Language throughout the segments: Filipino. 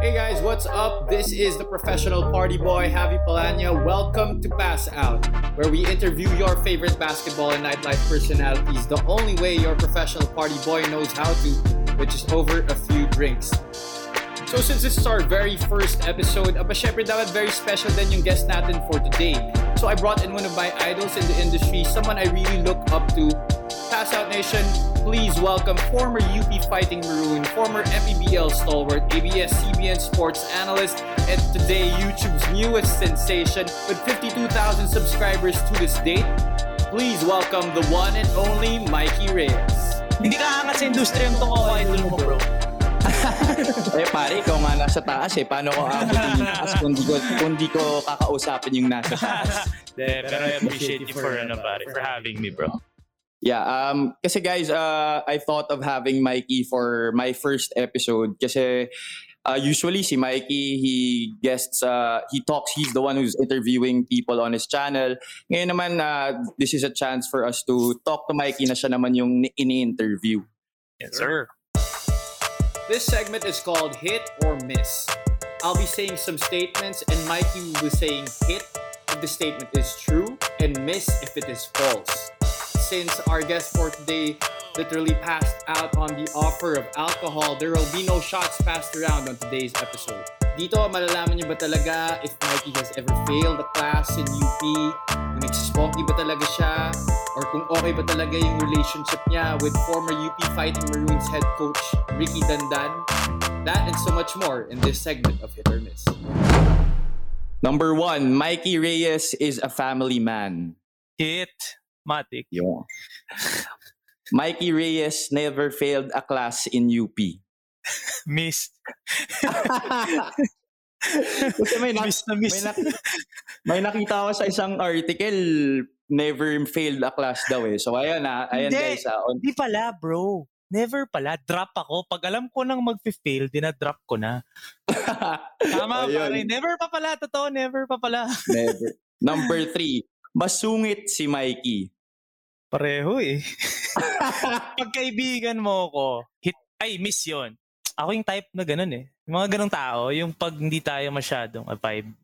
Hey guys, what's up? This is the professional party boy, Javi Palanya. Welcome to Pass Out, where we interview your favorite basketball and nightlife personalities the only way your professional party boy knows how to, which is over a few drinks. So since this is our very first episode, aba syempre dapat very special din yung guest natin for today. So I brought in one of my idols in the industry, someone I really look up to. Pass Out Nation, please welcome former UP Fighting Maroon, former FEBL stalwart, ABS-CBN sports analyst, and today YouTube's newest sensation with 52,000 subscribers to this date. Please welcome the one and only Mikey Reyes. Hindi ka angat sa industriya yung tong idol mo, bro. eh pare, ikaw nga nasa taas eh. Paano ko aabutin yung taas kung di ko, kung di ko kakausapin yung nasa taas? De, pero I appreciate you for, ano, pare, for having me, bro. Yeah, um, kasi guys, uh, I thought of having Mikey for my first episode kasi uh, usually si Mikey, he guests, uh, he talks, he's the one who's interviewing people on his channel. Ngayon naman, uh, this is a chance for us to talk to Mikey na siya naman yung ini-interview. Yes, sir. This segment is called Hit or Miss. I'll be saying some statements and Mikey will be saying hit if the statement is true and miss if it is false. Since our guest for today literally passed out on the offer of alcohol, there will be no shots passed around on today's episode. Dito, malalaman niyo ba talaga if Mikey has ever failed a class in UP, kung nagsispunky ba talaga siya, or kung okay ba talaga yung relationship niya with former UP Fighting Maroons head coach Ricky Dandan. That and so much more in this segment of Hit or Miss. Number one, Mikey Reyes is a family man. Hit. Matic. Yung. Mikey Reyes never failed a class in UP. Miss. Kasi may, na- miss na miss. may, nak- may nakita ko sa isang article, never failed a class daw eh. So ayan na, ayan Hindi. guys. ah, on- Hindi pala, bro. Never pala. Drop ako. Pag alam ko nang mag-fail, dinadrop ko na. Tama, Ayun. pare. Never pa pala. Totoo, never pa pala. Never. Number three, masungit si Mikey. Pareho eh. Pag kaibigan mo ko, hit, ay, miss yon. Ako yung type na ganun eh. Yung mga ganung tao, yung pag hindi tayo masyadong a vibe,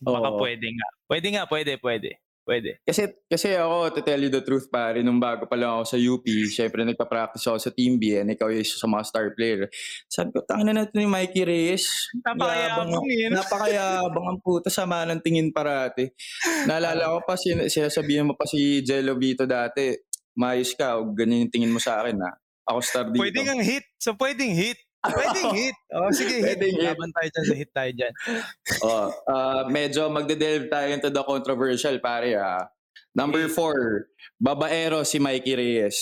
baka Oo. pwede nga. Pwede nga, pwede, pwede. Pwede. Kasi, kasi ako, to tell you the truth, pare, nung bago pa lang ako sa UP, syempre nagpa-practice ako sa Team B, and ikaw yung isa sa mga star player. Sabi ko, tangin na natin ni Mikey Reyes. Napakayabang Yabang- no? Napakayabang ang puta, sama ng tingin parati. Naalala ko pa, sin- sinasabihan mo pa si Jello Vito dati, mayos ka, o ganyan yung tingin mo sa akin, ha? Ako star dito. Pwede nga hit. So, pwedeng hit. Pwedeng hit. Oh, sige, hit. Pwedeng hit. Laban tayo dyan sa hit tayo dyan. oh, ah, medyo magde-delve tayo into the controversial, pare, ha? Number four, babaero si Mikey Reyes.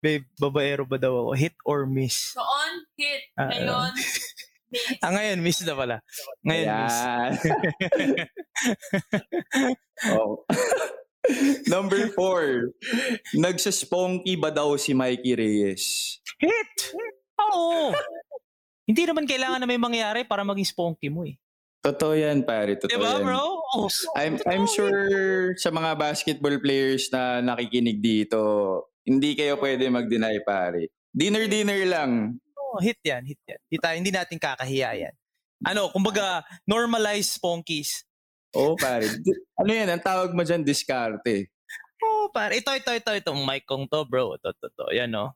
Babe, babaero ba daw ako? Hit or miss? Noon, hit. Ah, Ngayon, miss. Ah, ngayon, miss na pala. Ngayon, miss. Ayan. oh. Number four, nagsasponky ba daw si Mikey Reyes? Hit! Oo! Hindi naman kailangan na may mangyari para maging spunky mo eh. Totoo yan, pare. Totoo Diba, yan. bro? Oh, I'm, totoo I'm yan. sure sa mga basketball players na nakikinig dito, hindi kayo pwede mag-deny, pare. Dinner-dinner lang. Oh, hit yan, hit yan. Hindi, tayo, hindi natin kakahiya yan. Ano, kumbaga, normalize spunkies. Oo, pare. Di- ano yan? Ang tawag mo dyan, diskarte. Oh, pare. Ito, ito, ito, itong mic kong to, bro. Ito, ito, ito. Yan, no.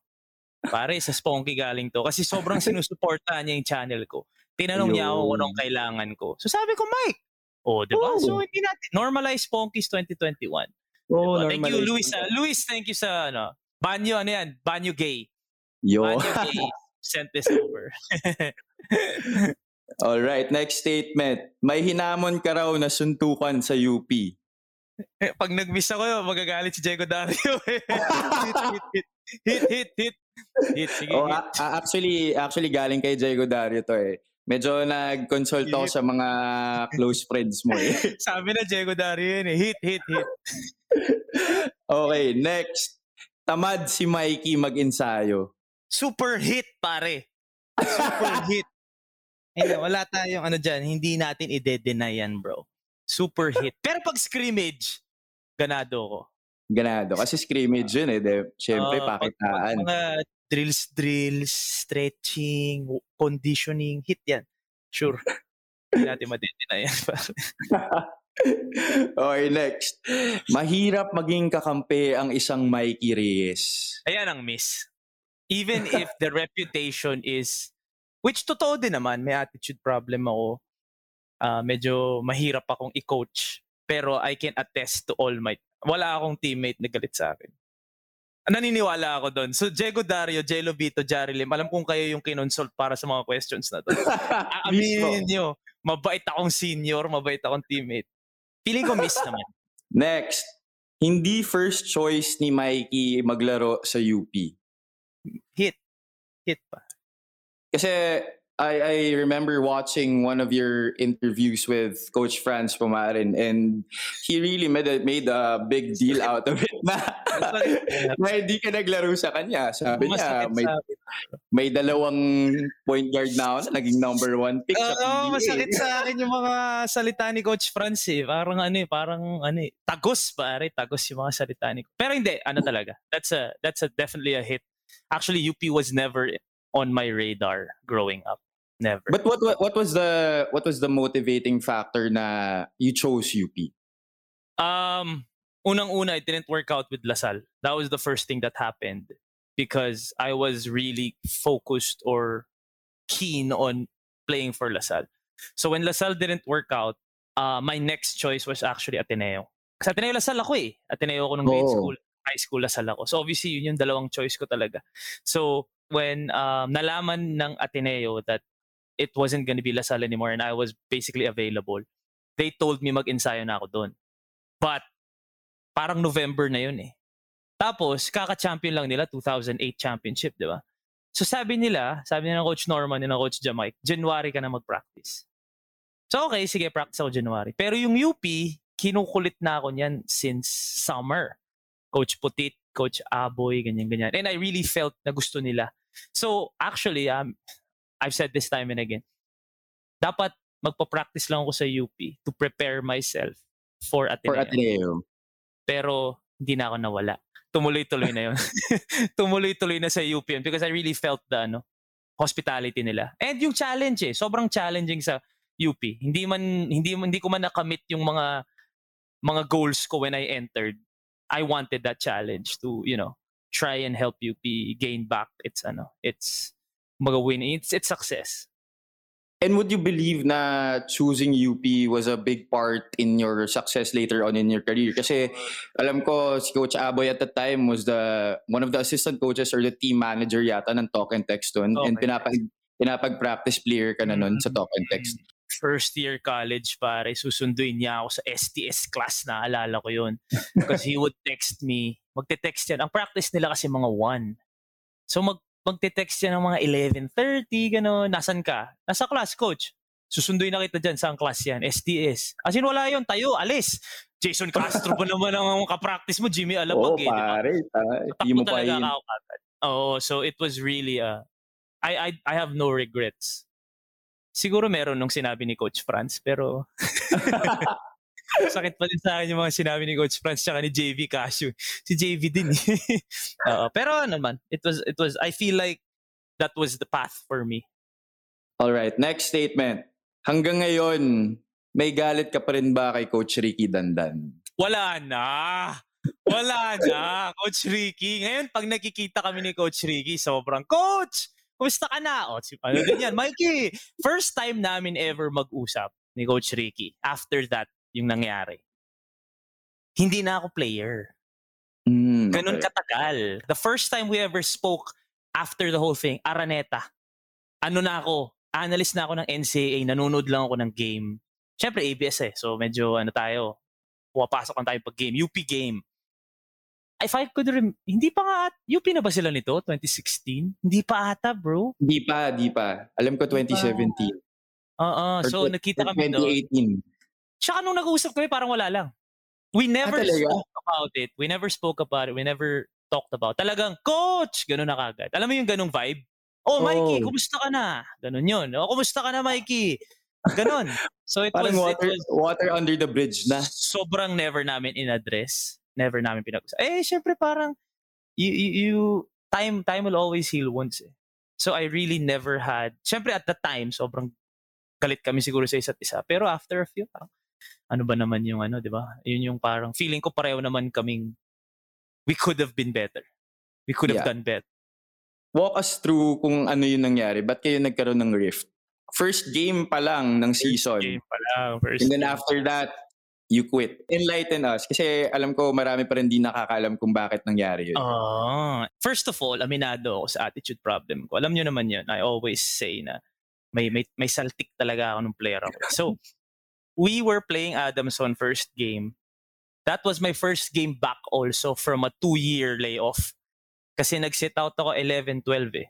Pare, sa Sponky galing to. Kasi sobrang sinusuportahan niya yung channel ko. Tinanong niya ako kung anong kailangan ko. So sabi ko, Mike. Oh, di ba? Oh. So hindi natin. Normalize Sponkies 2021. Oh, Diba? Thank you, Luis. ah. Luis, thank you sa, ano, Banyo, ano yan? Banyo Gay. Yo. Banyo Gay sent this over. All right, next statement. May hinamon ka raw na suntukan sa UP. Eh, Pag nag-miss ako, magagalit si Diego Dario. eh. hit, hit, hit. Hit, hit, hit. Hit, sige, Oh, hit. a- actually, actually galing kay Diego Dario to eh. Medyo nag-consult ako sa mga close friends mo eh. Sabi na Diego Dario yun eh. Hit, hit, hit. Okay, next. Tamad si Mikey mag-ensayo. Super hit, pare. Super hit. Hindi, wala tayong ano dyan. Hindi natin i-deny yan, bro. Super hit. Pero pag scrimmage, ganado ko. Ganado. Kasi scrimmage yun eh. De, Siyempre, Ah, pag- pakitaan. Mga drills, drills, stretching, conditioning, hit yan. Sure. Hindi natin ma-deny yan. okay, next. Mahirap maging kakampi ang isang Mikey Reyes. Ayan ang miss. Even if the reputation is, which totoo din naman, may attitude problem ako. Ah, medyo mahirap akong i-coach. Pero I can attest to all my, wala akong teammate na galit sa akin. Naniniwala ako doon. So, Diego Dario, Jello Vito, Jari Lim, alam kong kayo yung kinonsult para sa mga questions na to. Aminin nyo, mabait akong senior, mabait akong teammate. Feeling ko miss naman. Next. Hindi first choice ni Mikey maglaro sa UP. Hit. Hit pa. Kasi I, I remember watching one of your interviews with Coach Franz Pumarin and he really made a, made a big deal out of it na, na hindi ka naglaro sa kanya. Sabi niya, may, sa may dalawang point guard na ako na naging number one pick sa Oo, PBA. masakit sa akin yung mga salita ni Coach Franz eh. Parang ano eh, parang ano eh, tagos pare, tagos yung mga salita ni Pero hindi, ano talaga. That's a that's a definitely a hit. Actually, UP was never on my radar growing up. Never. But what, what what was the what was the motivating factor na you chose UP? Um, unang-una, it didn't work out with Lasal. That was the first thing that happened because I was really focused or keen on playing for Lasal. So when Lasal didn't work out, uh, my next choice was actually Ateneo. Kasi Ateneo Lasal ako eh. Ateneo ako nung grade Oo. school. High school Lasal ako. So obviously, yun yung dalawang choice ko talaga. So when um, nalaman ng Ateneo that it wasn't gonna be Lasal anymore and I was basically available, they told me mag-ensayo na ako doon. But, parang November na yun eh. Tapos, kaka-champion lang nila, 2008 championship, di ba? So sabi nila, sabi nila ng Coach Norman and Coach Jamike, January ka na mag-practice. So okay, sige, practice ako January. Pero yung UP, kinukulit na ako niyan since summer. Coach Putit, Coach Aboy, ganyan-ganyan. And I really felt na gusto nila. So actually, um, I've said this time and again, dapat magpa-practice lang ako sa UP to prepare myself for Ateneo. For Ateneo. Pero hindi na ako nawala. Tumuloy-tuloy na yun. Tumuloy-tuloy na sa UP yun because I really felt the ano, hospitality nila. And yung challenge eh, sobrang challenging sa UP. Hindi man hindi hindi ko man nakamit yung mga mga goals ko when I entered. I wanted that challenge to, you know, try and help UP gain back its ano, its mga win, it's it's success. And would you believe na choosing UP was a big part in your success later on in your career? Kasi alam ko si Coach Aboy at the time was the one of the assistant coaches or the team manager yata ng Talk and Text doon. Talk and pinapag, pinapag-practice player ka na nun sa Talk and Text. first year college pare, susunduin niya ako sa STS class na alala ko yun. Because he would text me, magte-text yan. Ang practice nila kasi mga 1. So mag magte-text yan ng mga 11.30, gano'n. Nasaan ka? Nasa class, coach. Susunduin na kita dyan. Saan class yan? STS. As in, wala yun. Tayo, alis. Jason Castro pa naman ang kapractice mo. Jimmy Alabag Oo, eh. di ba? pare. ta- Di Takbo mo pa yun. ako agad. Oo, so it was really, uh, I, I, I have no regrets. Siguro meron nung sinabi ni Coach Franz, pero sakit pa din sa akin yung mga sinabi ni Coach Franz tsaka ni JV Casio. Si JV din. Oo, pero ano naman, it was, it was, I feel like that was the path for me. All right, next statement. Hanggang ngayon, may galit ka pa rin ba kay Coach Ricky Dandan? Wala na. Wala na, Coach Ricky. Ngayon, pag nakikita kami ni Coach Ricky, sobrang, Coach! Kumusta ka na? O, si- ano din yan? Mikey, first time namin ever mag-usap ni Coach Ricky. After that, yung nangyari. Hindi na ako player. Mm, Ganun okay. katagal. The first time we ever spoke after the whole thing, Araneta. Ano na ako? Analyst na ako ng NCAA. Nanonood lang ako ng game. Siyempre, ABS eh. So, medyo ano tayo. Pumapasok lang tayo pag game. UP game. If I could rem- hindi pa nga, at- UP na ba sila nito? 2016? Hindi pa ata, bro. Di pa, di pa. Alam ko 2017. Oo. Or So, nakita kami doon. 2018. Tsaka nung nag-uusap kami, parang wala lang. We never Ah, spoke about it. We never spoke about it. We never talked about Talagang, coach! Ganun na kagad. Alam mo yung ganung vibe? Oh, Mikey, Oh. kumusta ka na? Ganun yun. Oh, kumusta ka na, Mikey? Ganun. So it was, Parang it water, was water under the bridge na. sobrang never namin in-address. Never namin pinag-usap. Eh, syempre parang, you, you, you- time, time will always heal wounds eh. So I really never had, syempre at the time, sobrang galit kami siguro sa isa't isa. Pero after a few, parang, ano ba naman yung ano, di ba? Yun yung parang, feeling ko pareho naman kaming, we could have been better. We could have Yeah. done better. Walk us through kung ano yung nangyari. Ba't kayo nagkaroon ng rift? First game pa lang ng season. Game pa lang, first And then after that, you quit. Enlighten us. Kasi alam ko marami pa rin di nakakaalam kung bakit nangyari yun. Ah, first of all, aminado ako sa attitude problem ko. Alam nyo naman yun. I always say na may may, may saltik talaga ako ng player ako. So, we were playing Adamson first game. That was my first game back also from a two-year layoff. Kasi nag-sit out ako 11-12 eh.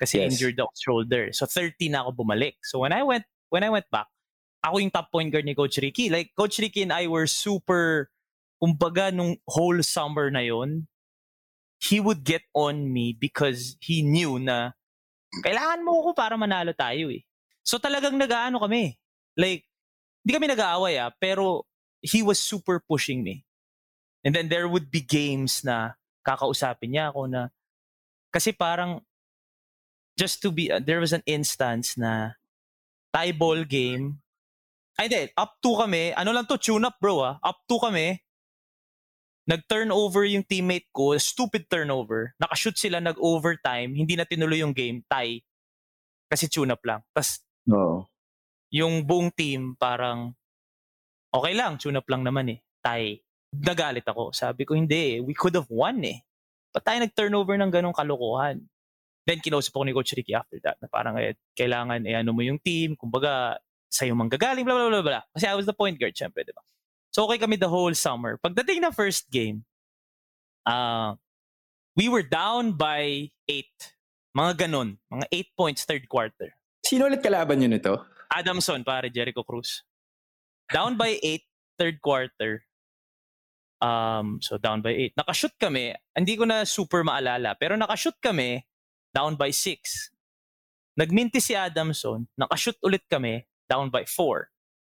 Kasi Yes. injured ako shoulder. So 13 na ako bumalik. So when I went when I went back, ako yung top point guard ni Coach Ricky. Like Coach Ricky and I were super kumbaga nung whole summer na yon he would get on me because he knew na kailangan mo ako para manalo tayo eh. So talagang nag-aano kami. Like, hindi kami nag-aaway ah, pero he was super pushing me. And then there would be games na kakausapin niya ako na kasi parang just to be, uh, there was an instance na tie ball game. Ay, hindi. Up to kami. Ano lang to? Tune up, bro, ah. Up to kami. Nag-turnover yung teammate ko. Stupid turnover. Nakashoot sila, nag-overtime. Hindi na tinuloy yung game. Tie. Kasi tune up lang. Tapos, Oo. Yung buong team, parang, okay lang. Tune up lang naman eh. Tie. Nagalit ako. Sabi ko, hindi eh. We could have won eh. Ba't tayo nag-turnover ng ganong kalokohan? Then, kinausap ako ni Coach Ricky after that na parang eh, kailangan eh, ano mo yung team, kumbaga, sa'yo manggagaling, blah, blah, blah, blah. Kasi I was the point guard, syempre, di ba? So, okay kami the whole summer. Pagdating na first game, uh, we were down by eight. Mga ganon. Mga eight points third quarter. Sino ulit kalaban nyo nito? Adamson, pare, Jericho Cruz. Down by eight, third quarter. Um, so down by eight. Nakashoot kami, hindi ko na super maalala, pero nakashoot kami, down by six. Nagminti si Adamson, nakashoot ulit kami, down by four.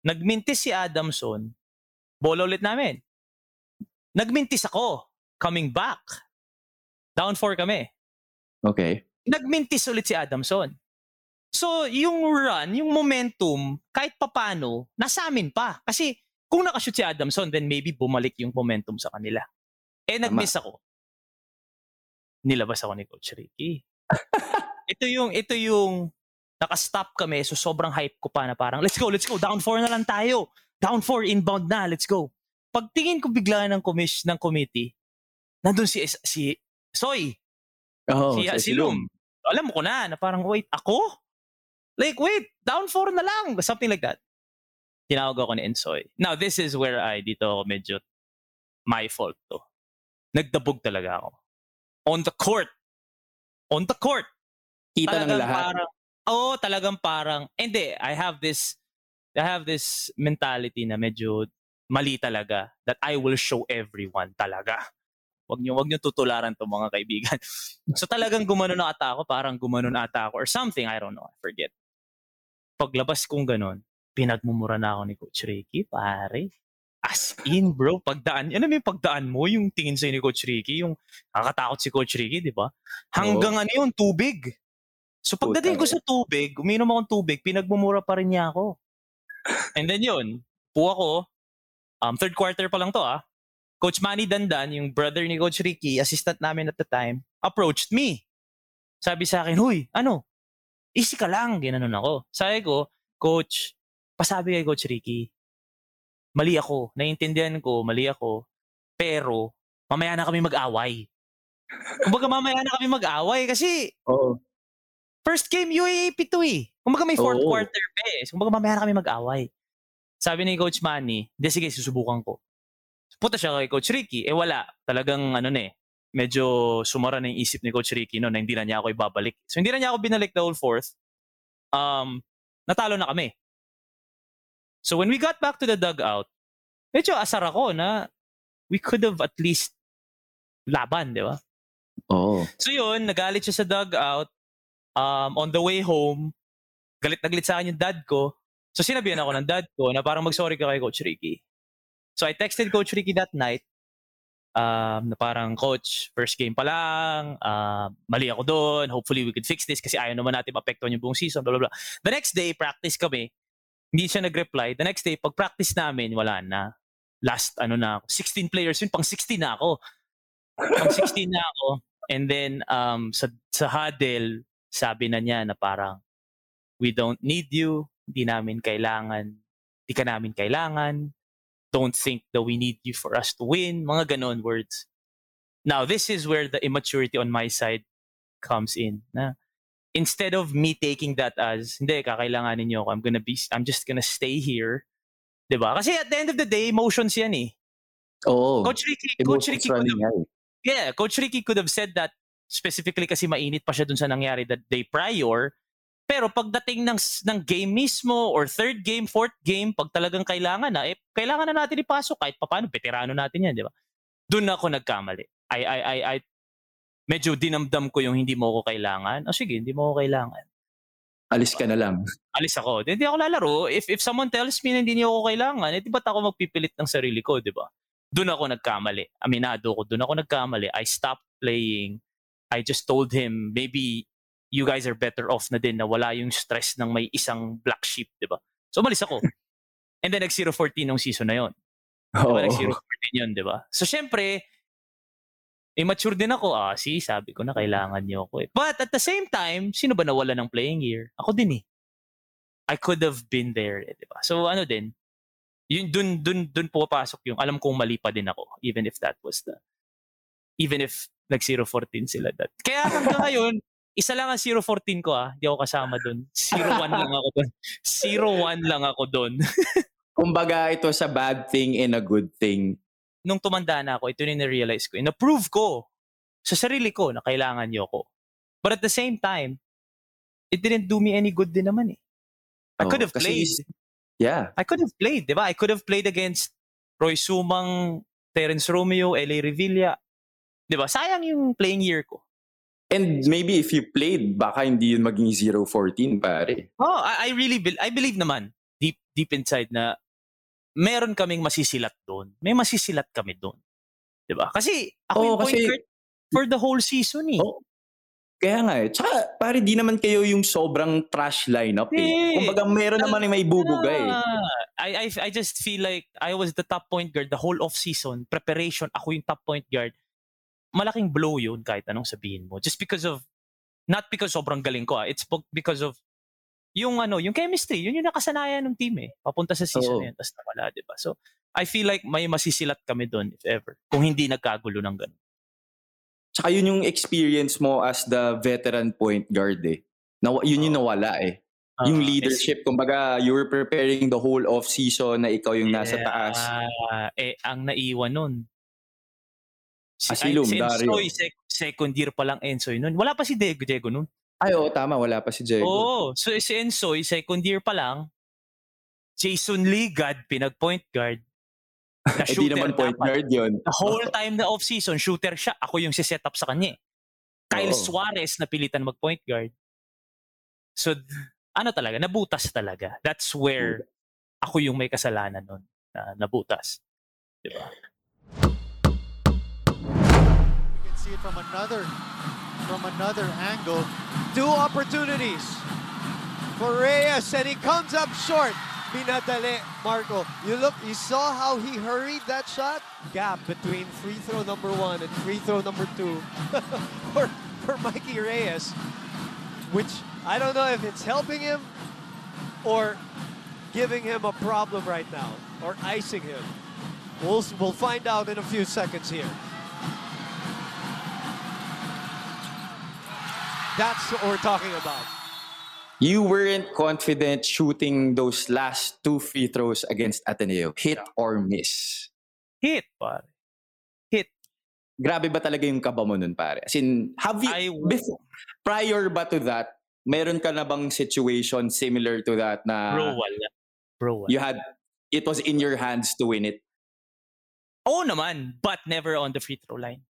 Nagminti si Adamson, bola ulit namin. Nagmintis ako, coming back. Down four kami Okay. nagmintis ulit si Adamson. So, yung run, yung momentum, kahit papano, nasa amin pa. Kasi kung nakashoot si Adamson, then maybe bumalik yung momentum sa kanila. Eh, nag-miss ako. Nilabas ako ni Coach Ricky. ito yung, ito yung, nakastop kami, so sobrang hype ko pa na parang, let's go, let's go, down 4 na lang tayo. Down 4, inbound na, let's go. Pagtingin ko bigla ng, commis- ng committee, nandun si, si Soy, Oh, si, sa si Lum. Alam mo ko na, na parang, wait, ako? Like, wait, down four na lang. Something like that. Tinawag ako ni Ensoy. Now, this is where I, dito ako medyo my fault to. Nagdabog talaga ako. On the court. On the court. Kita ng Talagang lahat. Parang, oh, talagang parang, hindi, I have this, I have this mentality na medyo mali talaga that I will show everyone talaga. Wag niyo wag niyo tutularan to mga kaibigan. So talagang gumanon ata ako, parang gumanon ata ako or something, I don't know, I forget. Paglabas kong ganon, pinagmumura na ako ni Coach Ricky, pare. As in, bro, pagdaan. Ano yung pagdaan mo? Yung tingin sa'yo ni Coach Ricky, yung nakakatakot si Coach Ricky, di ba? Hanggang ano yun, tubig. So pagdating ko sa tubig, uminom akong tubig, pinagmumura pa rin niya ako. And then yun, po ako, um, third quarter pa lang to ah. Coach Manny Dandan, yung brother ni Coach Ricky, assistant namin at the time, approached me. Sabi sa akin, Huy, ano? Easy ka lang. Ginanon ako. Sabi ko, Coach, pasabi kay Coach Ricky, mali ako. Naiintindihan ko, mali ako. Pero, mamaya na kami mag-away. Kumbaga mamaya na kami mag-away kasi Oo. first game UAAP to eh. Kumbaga may fourth Oo. quarter pa eh. Kumbaga mamaya na kami mag-away. Sabi ni Coach Manny, hindi sige, susubukan ko. Punta siya kay Coach Ricky. Eh wala. Talagang ano na eh. Medyo sumara na yung isip ni Coach Ricky no, na hindi na niya ako ibabalik. So hindi na niya ako binalik the whole fourth. Um, natalo na kami. So when we got back to the dugout, medyo asar ako na we could have at least laban, di ba? Oo. So yun, nagalit siya sa dugout. Um, on the way home, galit na galit sa akin yung dad ko. So sinabihan ako ng dad ko na parang mag-sorry ka kay Coach Ricky. So I texted Coach Ricky that night um, na parang, Coach, first game pa lang, uh, mali ako doon, hopefully we could fix this kasi ayaw naman natin maapektuhan yung buong season, blah, blah, blah. The next day, practice kami, hindi siya nag-reply. The next day, pag practice namin, wala na. Last, ano na ako, 16 players yun, pang 16 na ako. Pang 16 na ako. And then, um, sa, sa huddle, sabi na niya na parang, we don't need you, hindi namin kailangan, hindi ka namin kailangan, don't think that we need you for us to win, mga ganon words. Now, this is where the immaturity on my side comes in. Na instead of me taking that as, hindi, kakailanganin niyo ako, I'm gonna be, I'm just gonna stay here. 'Di ba? Kasi at the end of the day, emotions yan eh. Oo. Coach Ricky, Coach Ricky could have, yeah, Coach Ricky could have said that specifically kasi mainit pa siya dun sa nangyari that day prior. Pero pagdating ng, ng game mismo or third game, fourth game, pag talagang kailangan na, eh, kailangan na natin ipasok kahit papaano, veterano natin yan, di ba? Doon ako nagkamali. I, I, I, I, medyo dinamdam ko yung hindi mo ako kailangan. O sige, hindi mo ako kailangan. Alis ka na lang. Alis ako. Hindi ako lalaro. If, if someone tells me na hindi niyo ako kailangan, eh di ba't ako magpipilit ng sarili ko, di ba? Doon ako nagkamali. Aminado ko, doon ako nagkamali. I stopped playing. I just told him, maybe you guys are better off na din na wala yung stress ng may isang black sheep, di ba? So, umalis ako. And then, nag-0-14 nung season na yon. Di Oo. ba? Nag-0-14 yun, di ba? So, syempre, immature din ako. Ah, see, sabi ko na kailangan niyo ako eh. But at the same time, sino ba nawala ng playing year? Ako din eh. I could have been there, eh, di ba? So, ano din, yun, dun, dun, dun pupasok yung, alam kong mali pa din ako, even if that was the, even if nag 0-14 sila that. Kaya hanggang ngayon, isa lang ang 0-14 ko ah. Hindi ako kasama dun. 0-1 lang ako dun. 0-1 lang ako dun. Kumbaga, ito sa bad thing and a good thing. Nung tumanda na ako, ito yung na-realize ko. Na-prove ko sa sarili ko na kailangan niyo ako. But at the same time, it didn't do me any good din naman eh. I Oo, could have played. is- Yeah. I could have played, di ba? I could have played against Roy Sumang, Terence Romeo, L.A. Revilla. Di ba? Sayang yung playing year ko. And maybe if you played, baka hindi yun maging 0-14, pare. Oh, I, I really be- I believe naman deep deep inside na meron kaming masisilat doon. May masisilat kami doon. 'Di ba? Kasi ako Oo, yung point kasi- guard for the whole season eh. Oo. Kaya nga eh. Tsaka, pare, di naman kayo yung sobrang trash lineup eh. Eh, Kumbaga, meron naman yung may bubuga eh. I, I I just feel like I was the top point guard the whole off season. Preparation, ako yung top point guard. Malaking blow yun kahit anong sabihin mo. Just because of not because sobrang galing ko ah. It's because of yung ano, yung chemistry, yun yung nakasanayan ng team eh. Papunta sa season na yun, tapos nawala, di ba? So, I feel like may masisilat kami doon if ever. Kung hindi nagkagulo ng ganun. Tsaka yun yung experience mo as the veteran point guard eh. Nawa- yun yung nawala eh. yung Ah, leadership, kumbaga, you were preparing the whole off-season na ikaw yung nasa taas. Eh, ang naiwan nun. Si, Asylum, si Dario. Ensoy, sec- second year pa lang Ensoy nun. Wala pa si Diego, Diego nun. Ay, oo, tama. Wala pa si Diego. Oo. So si Ensoy, second year pa lang, Jason Ligad, pinag-point guard. Na eh, di naman point dapat. guard yun. The whole time na off-season, shooter siya. Ako yung si-set up sa kanya. eh. Kyle Oo. Suarez, napilitan mag-point guard. So, ano talaga, nabutas talaga. That's where ako yung may kasalanan nun. Na nabutas. Diba? See it from another from another angle. Two opportunities for Reyes, and he comes up short. minadali, Marco. You look, you saw how he hurried that shot? Gap between free throw number one and free throw number two for, for Mikey Reyes, which I don't know if it's helping him or giving him a problem right now or icing him. We'll, we'll find out in a few seconds here. That's what we're talking about. You weren't confident shooting those last two free throws against Ateneo. Hit or miss? Hit, pare. Grabe ba talaga yung kaba mo nun, pare? As in, have you, I- before, prior ba to that, meron ka na bang situation similar to that na Bro, wala. Bro, wala. you had, it was in your hands to win it? Oo naman, but never on the free throw line.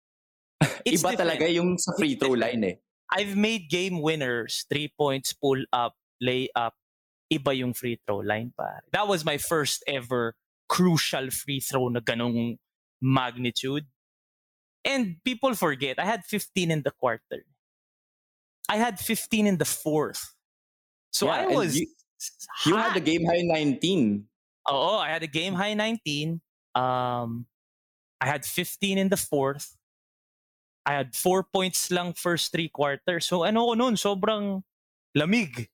It's Iba different. talaga yung sa free throw line eh. I've made game winners, three points, pull up, lay up. Iba yung free throw line, pare. That was my first ever crucial free throw na ganong magnitude. And people forget, I had 15 in the quarter. I had 15 in the fourth. So Yeah, I was You, you had the game high 19. Oo, I had a game high 19. Um, I had 15 in the fourth. I had four points lang first three quarters. So ano ko noon, sobrang lamig.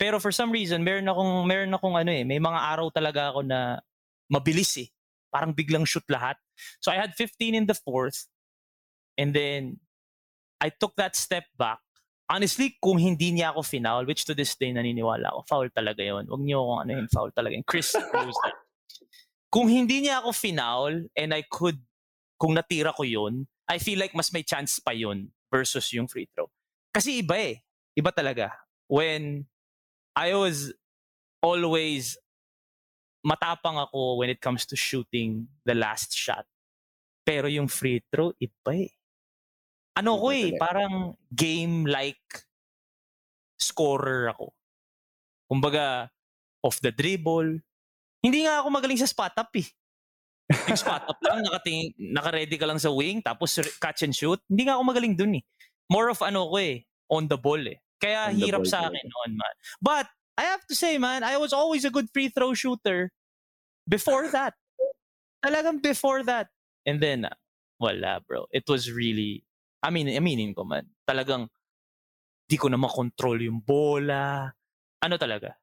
Pero for some reason, meron akong, meron akong ano eh, may mga araw talaga ako na mabilis eh. Parang biglang shoot lahat. So I had 15 in the fourth. And then, I took that step back. Honestly, kung hindi niya ako final, which to this day naniniwala ako, foul talaga yon. Huwag niyo akong ano yun, foul talaga yun. Chris knows that. Kung hindi niya ako final and I could, kung natira ko yun, I feel like mas may chance pa yun versus yung free throw. Kasi iba eh. Iba talaga. When I was always matapang ako when it comes to shooting the last shot. Pero yung free throw, iba eh. Ano ko eh, parang game-like scorer ako. Kumbaga, off the dribble. Hindi nga ako magaling sa spot up eh. Yung spot up lang, nakating, naka-ready ka lang sa wing, tapos catch and shoot. Hindi nga ako magaling dun eh. More of ano ko eh, on the ball eh. Kaya On hirap ball sa akin noon man. But, I have to say man, I was always a good free throw shooter before that. Talagang before that. And then, ah, wala bro. It was really, I mean, aminin ko man, talagang di ko na makontrol yung bola. Ano talaga?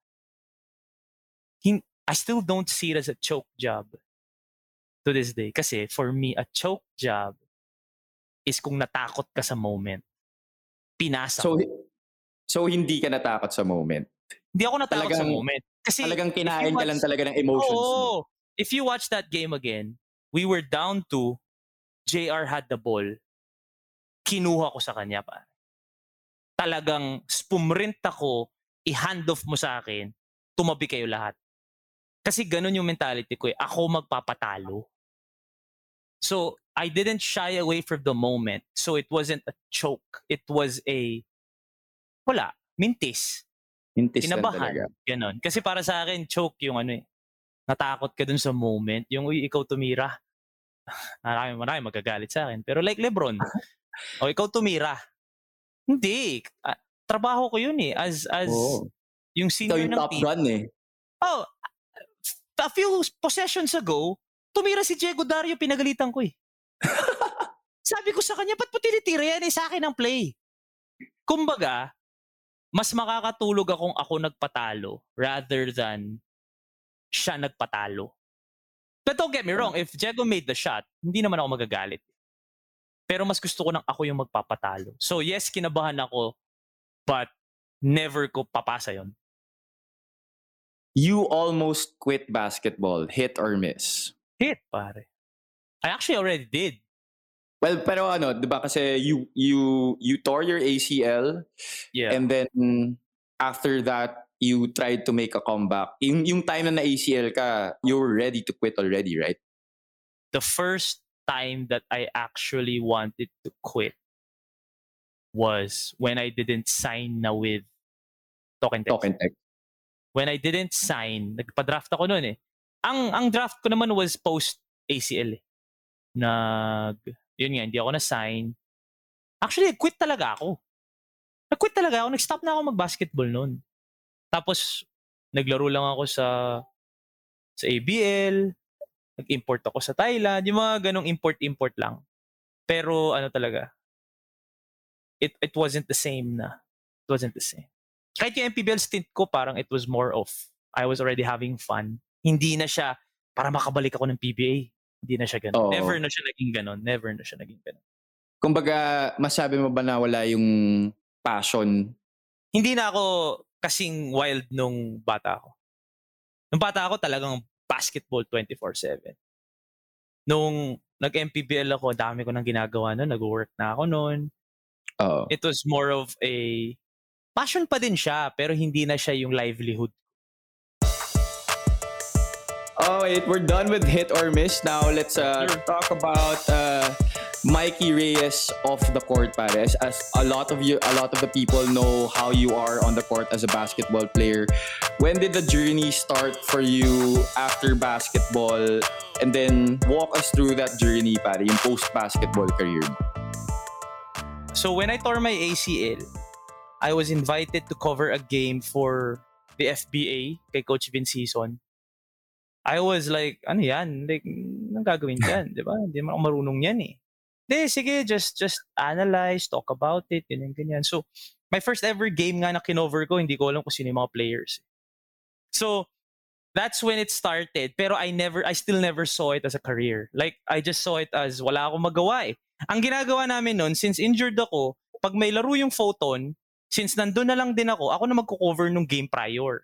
I still don't see it as a choke job to this day. Kasi for me, a choke job is kung natakot ka sa moment. Pinasa So, ko. so hindi ka natakot sa moment. Hindi ako natakot sa talagang- moment. Kasi Talagang kinain ka lang watch- talaga ng emotions mo. Oo. If you watch that game again, we were down to JR had the ball. Kinuha ko sa kanya pa. Talagang spumrint ako, i-hand off mo sa akin, tumabi kayo lahat. Kasi ganun yung mentality ko eh. Ako magpapatalo. So, I didn't shy away from the moment. So, it wasn't a choke. It was a, wala, mintis. Hintis lang Kinabahan. Ganon. Kasi para sa akin, choke yung ano eh. Natakot ka dun sa moment. Yung, uy, ikaw tumira. Marami, marami magagalit sa akin. Pero like Lebron, o ikaw tumira. Hindi. Ah, trabaho ko yun eh. As, as Oo. yung senior yung ng top team. gun eh. Oh, a few possessions ago, tumira si Diego Dario, pinagalitan ko eh. Sabi ko sa kanya, ba't mo tinitira yan eh sa akin ang play? Kumbaga, mas makakatulog akong ako nagpatalo rather than siya nagpatalo. But don't get me wrong, if Diego made the shot, hindi naman ako magagalit. Pero mas gusto ko nang ako yung magpapatalo. So yes, kinabahan ako, but never ko papasa yon. You almost quit basketball, hit or miss. Hit, pare. I actually already did. Well, pero ano, 'di ba kasi you you you tore your ACL Yeah. and then after that you tried to make a comeback. Yung yung time na na ACL ka, you were ready to quit already, right? the first time that I actually wanted to quit was when I didn't sign na with Token. Talk and text. When I didn't sign, nagpa-draft ako noon eh. Ang ang draft ko naman was post ACL eh. Nag yun nga, hindi ako na-sign. Actually, quit talaga ako. Nag-quit talaga ako. Nag-stop na ako mag-basketball noon. Tapos, naglaro lang ako sa sa ABL, nag-import ako sa Thailand, yung mga ganong import-import lang. Pero ano talaga, it it wasn't the same na. It wasn't the same. Kahit yung MPBL stint ko, parang it was more of, I was already having fun. Hindi na siya, para makabalik ako ng PBA. Hindi na siya ganun. Oo. Never na siya naging ganun. Never na siya naging ganun. Kumbaga, masabi mo ba na wala yung passion? Hindi na ako kasing wild nung bata ako. Nung bata ako talagang basketball 24-7. Nung nag-MPBL ako, dami ko nang ginagawa noon. Nag-work na ako noon. Oo. It was more of a passion pa din siya pero hindi na siya yung livelihood. Oh, wait, we're done with hit or miss. Now, let's uh, talk about uh, Mikey Reyes off the court, Pares. As a lot of you, a lot of the people know how you are on the court as a basketball player. When did the journey start for you after basketball? And then walk us through that journey, pare, yung post-basketball career. mo. So when I tore my ACL, I was invited to cover a game for the FBA kay Coach Vince Season. I was like, ano yan? Like, anong gagawin dyan? di ba? Hindi ako marunong yan eh. Hindi, sige, just, just analyze, talk about it, ganyan, ganyan. So, my first ever game nga na kinover ko, hindi ko alam kung sino yung mga players. So, that's when it started. Pero I never, I still never saw it as a career. Like, I just saw it as wala akong magawa eh. Ang ginagawa namin nun, since injured ako, pag may laro yung photon, since nandun na lang din ako, ako na magko-cover nung game prior.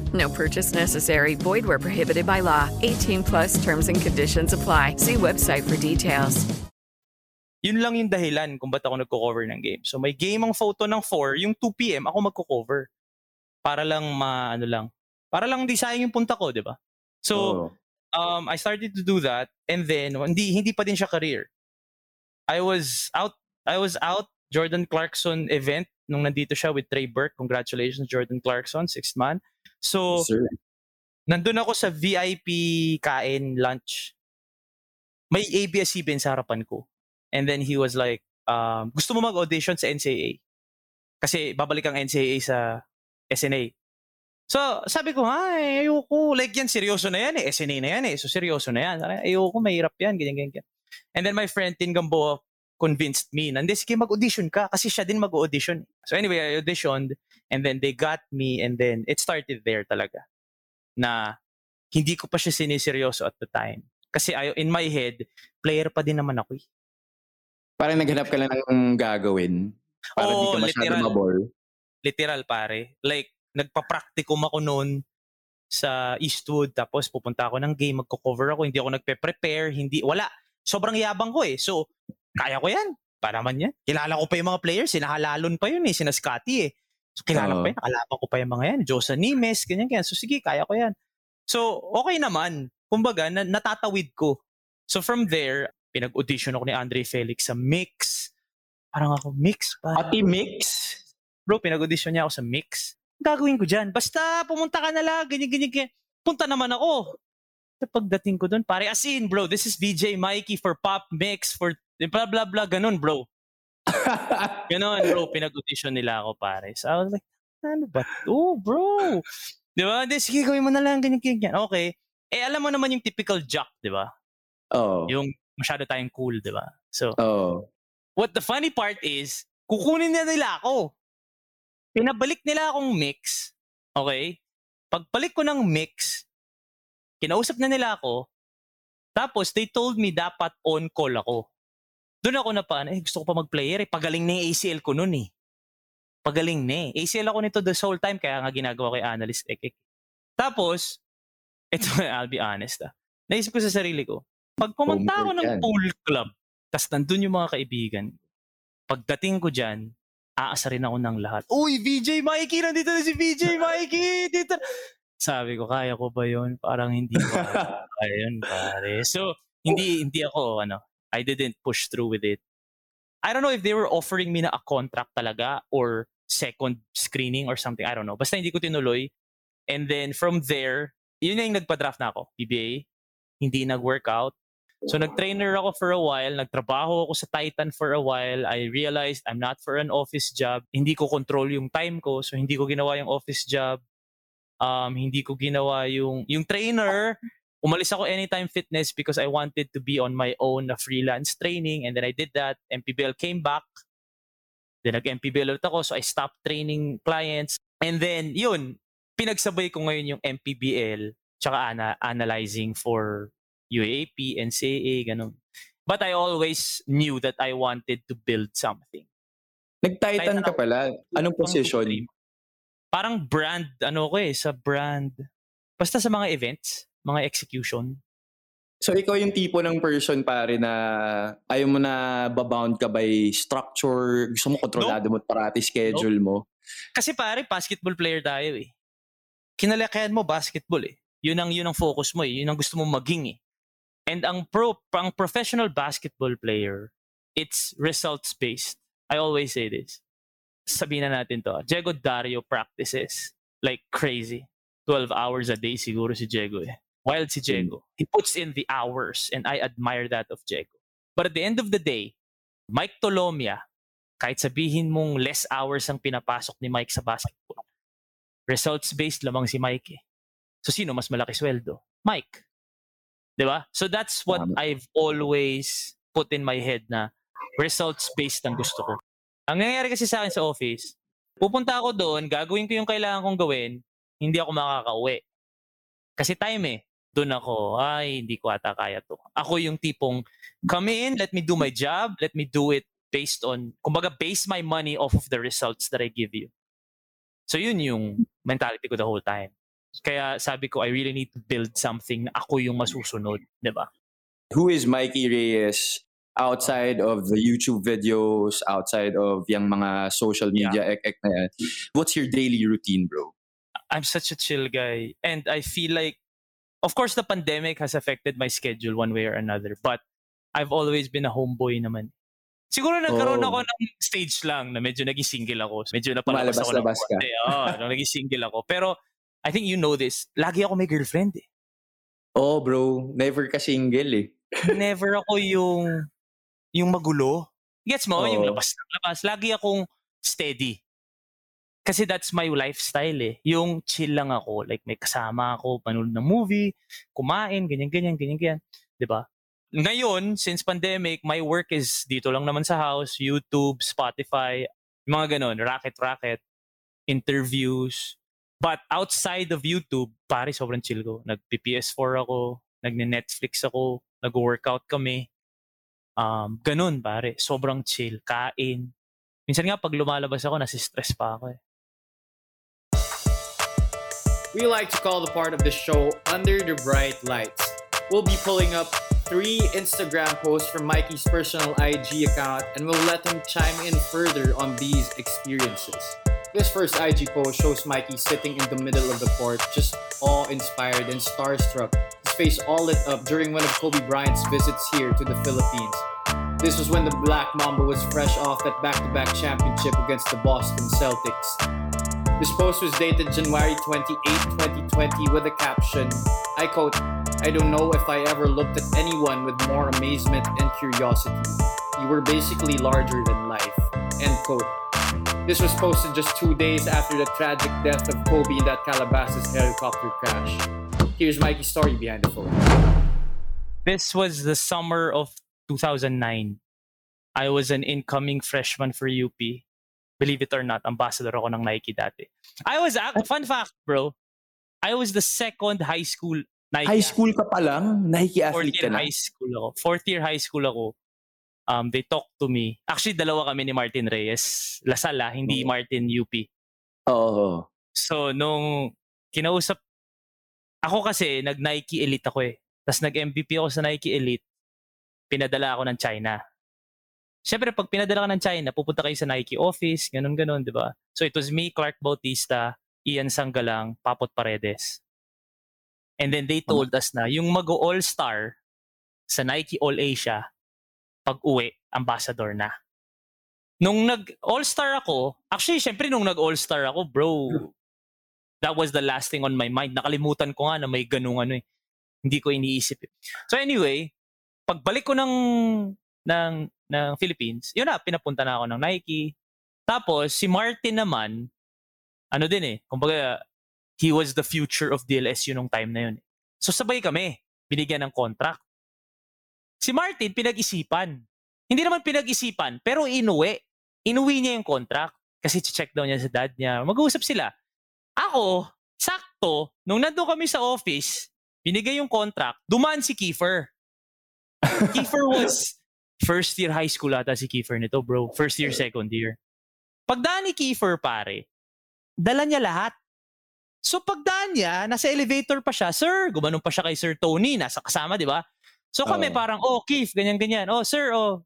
No purchase necessary. Void where prohibited by law. 18 plus terms and conditions apply. See website for details. Yun lang yung dahilan kung ba't ako nagko-cover ng game. So may game ang photo ng 4, yung 2 p.m. ako magko-cover. Para lang ma, ano lang, para lang di sayang yung punta ko, di ba? So, Oo. um, I started to do that and then hindi hindi pa din siya career. I was out I was out Jordan Clarkson event nung nandito siya with Trey Burke. Congratulations Jordan Clarkson, sixth man. So Sir. nandun ako sa VIP kain lunch. May ABS-CBN sa harapan ko. And then he was like, um, gusto mo mag-audition sa NCAA? Kasi babalik ang NCAA sa SNA. So, sabi ko, ay, ayoko. Like yan, seryoso na yan eh. SNA na yan eh. So, seryoso na yan. Ay, Ayoko, mahirap yan. Ganyan, ganyan, ganyan. And then my friend Tin Gamboa convinced me, nandi, sige mag-audition ka kasi siya din mag-audition. So anyway, I auditioned and then they got me and then it started there talaga. Na hindi ko pa siya siniseryoso at the time. Kasi I, in my head, player pa din naman ako eh. Parang naghanap ka lang ng gagawin. Para di Oo, ka masyado literal. mabol. Literal pare. Like, nagpa-practicum ako noon sa Eastwood tapos pupunta ako ng game, magko-cover ako, hindi ako nagpe-prepare, hindi, wala. Sobrang yabang ko eh. So, kaya ko yan. Para man yan. Kilala ko pa yung mga players, sinahalalon pa yun eh, sina Scotty eh. So, kilala ko pa yan, nakalaban ko pa yung mga yan. Josa Nimes, ganyan, ganyan. So, sige, kaya ko yan. So, okay naman. Kumbaga, na, natatawid ko. So, from there, pinag-audition ako ni Andre Felix sa Mix. Parang ako, Mix pa. Ati Mix? Bro, pinag-audition niya ako sa Mix. Gagawin ko dyan? Basta, pumunta ka na lang, ganyan, ganyan, ganyan. Punta naman ako. Sa pagdating ko doon, pare, as in, bro, this is DJ Mikey for Pop Mix, for blah, blah, blah, ganun, bro. Ganun, bro, pinag-audition nila ako, pare. So, I was like, ano ba to, bro? Di ba? Di, sige, gawin mo na lang, ganyan, ganyan. Okay. Eh, alam mo naman yung typical jock, di ba? Oo. Yung masyado tayong cool, di ba? So, Oo. what the funny part is, kukunin na nila ako. Pinabalik nila akong mix. Okay? Pagbalik ko ng mix, kinausap na nila ako. Tapos, they told me dapat on call ako. Doon ako na pa, eh, gusto ko pa mag-player eh. Pagaling na yung ACL ko noon eh. Pagaling na eh. ACL ako nito this whole time, kaya nga ginagawa ko yung analyst ek Tapos, ito, I'll be honest ah. Naisip ko sa sarili ko, pag pumunta ako ng pool club, tas nandun yung mga kaibigan, pagdating ko dyan, aasarin ako ng lahat. Uy, VJ Mikey! Nandito na si VJ Mikey! Dito! Sabi ko, kaya ko ba yun? Parang hindi ko kaya yun, pare. So, hindi hindi ako, ano, I didn't push through with it. I don't know if they were offering me na a contract talaga or second screening or something. I don't know. Basta hindi ko tinuloy. And then from there, yun na yung nagpa-draft na ako, PBA. Hindi nag-workout. So nag-trainer ako for a while, nagtrabaho ako sa Titan for a while. I realized I'm not for an office job. Hindi ko control yung time ko, so hindi ko ginawa yung office job. Um, hindi ko ginawa yung yung trainer. Umalis ako Anytime Fitness because I wanted to be on my own na freelance training and then I did that. MPBL came back. Then nag-MPBL ulit ako so I stopped training clients. And then yun, pinagsabay ko ngayon yung MPBL tsaka ana- analyzing for UAP, NCAA, ganun. But I always knew that I wanted to build something. Nag-Titan ka pala. Anong position? Parang brand, ano ko eh, sa brand. Basta sa mga events, mga execution. So ikaw yung tipo ng person pare na ayaw mo na babound ka by structure, gusto mo kontrolado mo parati schedule mo. Kasi pare, basketball player tayo eh. Kinalakihan mo basketball eh. Yun ang yun ang focus mo eh. Yun ang gusto mo maging eh. And ang pro ang professional basketball player, it's results based. I always say this. Sabihin na natin to. Diego Dario practices like crazy. 12 hours a day siguro si Diego eh. Wild si Diego. He puts in the hours and I admire that of Diego. But at the end of the day, Mike Tolomia, kahit sabihin mong less hours ang pinapasok ni Mike sa basketball, results-based lamang si Mike eh. So sino mas malaki sweldo? Mike. 'Di ba? So that's what I've always put in my head na results-based ang gusto ko. Ang nangyayari kasi sa akin sa office, pupunta ako doon, gagawin ko yung kailangan kong gawin, hindi ako makakauwi. Kasi time eh. Doon ako, ay, hindi ko ata kaya to. Ako yung tipong, come in, let me do my job, let me do it based on, kumbaga, base my money off of the results that I give you. So yun yung mentality ko the whole time. Kaya sabi ko, I really need to build something na ako yung masusunod, di ba? Who is Mikey Reyes outside of the YouTube videos, outside of yung mga social media ek ek na yan? What's your daily routine, bro? I'm such a chill guy. And I feel like, of course, the pandemic has affected my schedule one way or another. But I've always been a homeboy naman. Siguro nagkaroon Oh. ako ng stage lang na medyo naging single ako. Medyo napalabas ako ng ka. Oo, nung naging single ako. Pero I think you know this. Lagi ako may girlfriend eh. Oh, bro. Never ka single eh. Never ako yung yung magulo. Gets mo? Yung Oo. labas ng labas. Lagi akong steady. Kasi that's my lifestyle eh. Yung chill lang ako. Like may kasama ako, panood ng movie, kumain, ganyan-ganyan, ganyan-ganyan. 'Di ba? Ngayon, since pandemic, my work is dito lang naman sa house, YouTube, Spotify, mga ganon, racket-racket, interviews. But outside of YouTube, pare, sobrang chill ko. Nag-PS4 ako, nagne-Netflix ako, nag-workout kami. Um, ganun, pare. Sobrang chill. Kain. Minsan nga, pag lumalabas ako, nasi-stress pa ako eh. We like to call the part of the show Under the Bright Lights. We'll be pulling up three Instagram posts from Mikey's personal IG account and we'll let him chime in further on these experiences. This first IG post shows Mikey sitting in the middle of the court, just awe-inspired and starstruck, his face all lit up during one of Kobe Bryant's visits here to the Philippines. This was when the Black Mamba was fresh off that back-to-back championship against the Boston Celtics. This post was dated January 28, 2020 with a caption, I quote, I don't know if I ever looked at anyone with more amazement and curiosity. You were basically larger than life. End quote. This was posted just two days after the tragic death of Kobe in that Calabasas helicopter crash. Here's Mikey's story behind the photo. This was the summer of 2009. I was an incoming freshman for UP. Believe it or not, ambassador ako ng Nike dati. I was, fun fact bro, I was the second high school Nike High school ka pa lang? Nike athlete ka year na? high school ako. Fourth year high school ako. Um, they talked to me. Actually, dalawa kami ni Martin Reyes. Lasal ah, hindi Martin UP. Oo. So, nung kinausap, ako kasi, nag-Nike Elite ako eh. Tapos nag-MVP ako sa Nike Elite, pinadala ako ng China. Siyempre, pag pinadala ka ng China, pupunta kayo sa Nike office, ganun-ganun, di ba? So, it was me, Clark Bautista, Ian Sanggalang, Papot Paredes. And then they told us na yung mag-all-star sa Nike All Asia, pag uwi, ambassador na. Nung nag All-Star ako, actually, syempre nung nag All-Star ako, bro, that was the last thing on my mind. Nakalimutan ko nga na may ganung ano eh. Hindi ko iniisip. Eh. So anyway, pagbalik ko ng ng ng Philippines, yun na, pinapunta na ako ng Nike. Tapos si Martin naman, ano din eh, kumbaga he was the future of DLSU nung time na yun. So sabay kami, binigyan ng contract. Si Martin pinag-isipan. Hindi naman pinag-isipan, pero inuwi. Inuwi niya yung contract kasi check daw niya sa dad niya. Mag-uusap sila. Ako, sakto, nung nandun kami sa office, binigay yung contract, dumaan si Kiefer. Kiefer was first year high school ata si Kiefer nito, bro. First year, second year. Pagdaan ni Kiefer, pare, dala niya lahat. So pagdaan niya, nasa elevator pa siya, sir, gumanon pa siya kay Sir Tony, nasa kasama, di ba? So kami Oo. parang, oh, Keith, ganyan-ganyan. Oh, sir, oh,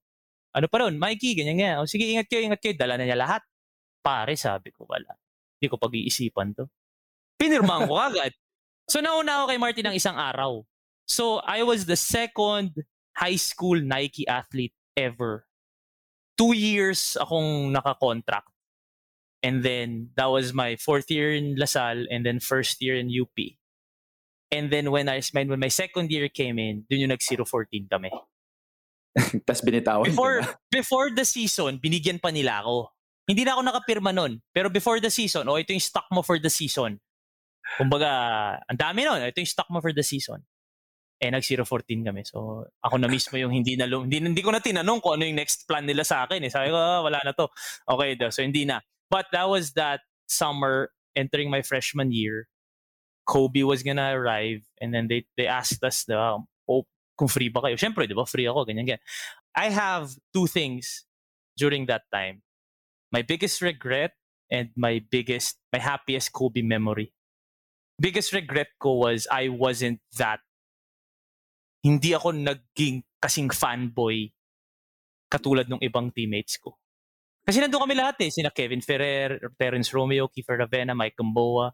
ano pa ron, Mikey, ganyan-ganyan. Oh, sige, ingat kayo, ingat kayo. Dala na niya lahat. Pare, sabi ko, wala. Hindi ko pag-iisipan to. Pinirmahan ko agad. So nauna ako kay Martin ng isang araw. So I was the second high school Nike athlete ever. Two years akong naka-contract. And then that was my fourth year in LaSalle and then first year in UP. And then when I when my second year came in, dun yung nag 014 kami. Tapos binitawan Before ka before the season, binigyan pa nila ako. Hindi na ako nakapirma nun. Pero before the season, oh, ito yung stock mo for the season. Kumbaga, ang dami nun. Ito yung stock mo for the season. Eh, nag 014 kami. So, ako na mismo yung hindi na, hindi, hindi ko na tinanong kung ano yung next plan nila sa akin. Eh. Sabi ko, ah, wala na to. Okay. So, hindi na. But that was that summer entering my freshman year. Kobe was gonna arrive and then they they asked us the oh, kung free ba kayo. Siyempre, di ba? Free ako, ganyan, ganyan. I have two things during that time. My biggest regret and my biggest, my happiest Kobe memory. Biggest regret ko was I wasn't that, hindi ako naging kasing fanboy katulad ng ibang teammates ko. Kasi nandun kami lahat eh. Sina Kevin Ferrer, Terence Romeo, Kiefer Ravena, Mike Gamboa.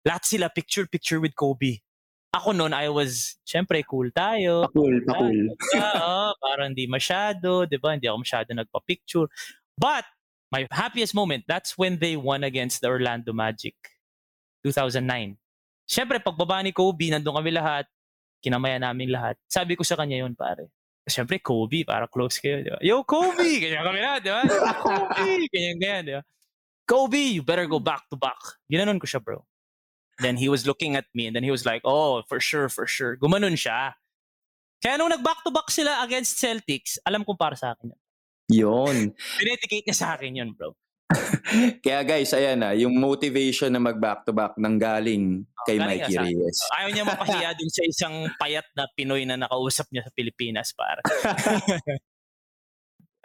Lahat sila picture-picture with Kobe. Ako noon, I was, syempre, cool tayo. Pakul, pakul. Oo, parang hindi masyado, di ba? Hindi ako masyado nagpa-picture. But, my happiest moment, that's when they won against the Orlando Magic. 2009. Syempre, pagbaba ni Kobe, nandun kami lahat. Kinamaya namin lahat. Sabi ko sa kanya yun, pare. Siyempre, Kobe, para close kayo, di ba? Yo, Kobe! Ganyan kami na, di ba? Kobe! Ganyan, ganyan, di ba? Kobe, you better go back to back. Ginanon ko siya, bro. Then he was looking at me and then he was like, oh, for sure, for sure. Gumanon siya. Kaya nung nag-back to back sila against Celtics, alam kong para sa akin yun. Yun. Dinedicate niya sa akin yun, bro. Kaya guys, ayan na, yung motivation na mag-back-to-back nang galing kay Galing Mikey sa. Reyes. Ayaw niya mapahiya dun sa isang payat na Pinoy na nakausap niya sa Pilipinas, para.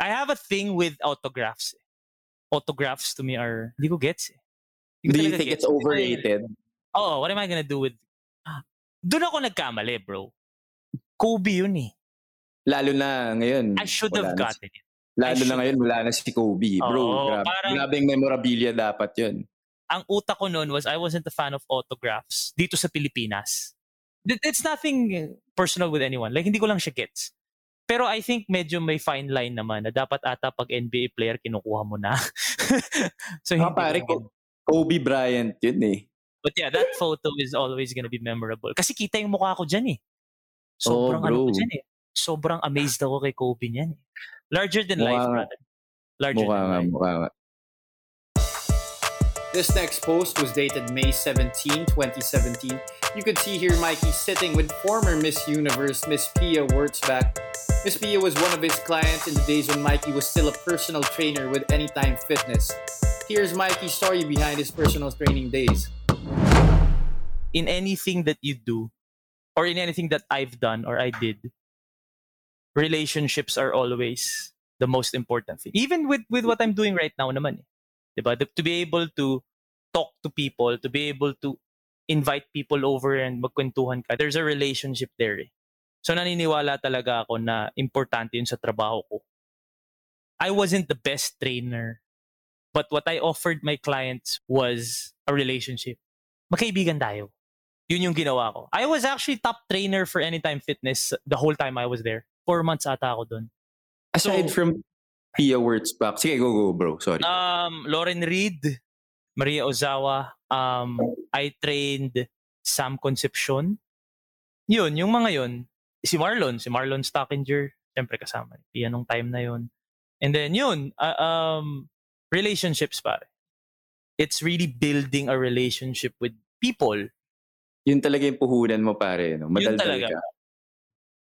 I have a thing with autographs. eh. Autographs to me are, hindi ko gets eh. Ko Do you think gets. it's overrated? Oo, what am I gonna do with... Doon ako nagkamali, bro. Kobe yun eh. Lalo na ngayon. I should have gotten it. Lalo na ngayon, wala na si Kobe. Bro, Oo, grabe. parang- Grabe yung memorabilia dapat yun. Ang utak ko noon was I wasn't a fan of autographs dito sa Pilipinas. It- It's nothing personal with anyone. Like, hindi ko lang siya gets. Pero I think medyo may fine line naman na dapat ata pag NBA player kinukuha mo na. so Ah, hindi pare, ko ko, Kobe Bryant yun eh. But yeah, that photo is always gonna be memorable. Kasi kita yung mukha ko dyan eh. Sobrang Oh, ano ko dyan eh. Sobrang amazed ako kay Kobe niyan eh. Larger than Mukha life, nga. brother. Larger Mukha than nga, life. mukha nga. This next post was dated May 17, 2017. You could see here Mikey sitting with former Miss Universe, Miss Pia Wurtzbach. Miss Pia was one of his clients in the days when Mikey was still a personal trainer with Anytime Fitness. Here's Mikey's story behind his personal training days. in anything that you do or in anything that I've done or I did, relationships are always the most important thing. Even with with what I'm doing right now naman eh. 'Di ba? To be able to talk to people, to be able to invite people over and magkwentuhan ka. There's a relationship there. Eh. So naniniwala talaga ako na importante yun sa trabaho ko. I wasn't the best trainer, but what I offered my clients was a relationship. Magkaibigan tayo. Yun yung ginawa ko. I was actually top trainer for Anytime Fitness the whole time I was there. Four months ata ako doon. Aside So- from Pia Wurtzbach. Sige, go, go, bro. Sorry. Um, Lauren Reed, Maria Ozawa, um, I trained Sam Concepcion. Yun, yung mga yun. Si Marlon, si Marlon Stockinger, siyempre kasama. Pia nung time na yun. And then yun, uh, um, relationships pare. It's really building a relationship with people. Yun talaga yung puhunan mo, pare. No? Yun Madaldal talaga. ka.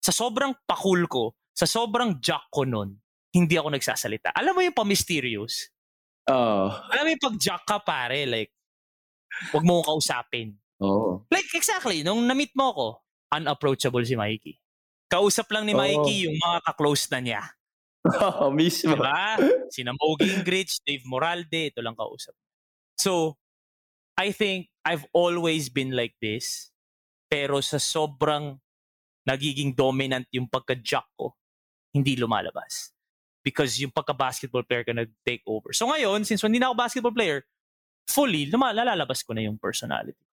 Sa sobrang pakul ko, sa sobrang jack ko nun, hindi ako nagsasalita. Alam mo yung pa-mysterious? Oo. Alam mo yung pag-jack ka pare, like, wag mo ko kausapin. Oo. Like, exactly, nung na-meet mo ako, unapproachable si Mikey. Kausap lang ni Oo. Mikey yung mga ka-close na niya. Oo, mismo. Diba? Sina Mo Gingrich, Dave Moralde, ito lang kausap. So, I think I've always been like this. Pero sa sobrang nagiging dominant yung pagka-jack ko, hindi lumalabas. Because yung pagka-basketball player ka nag-take over. So ngayon, since hindi na ako basketball player, fully, luma- lalabas ko na yung personality.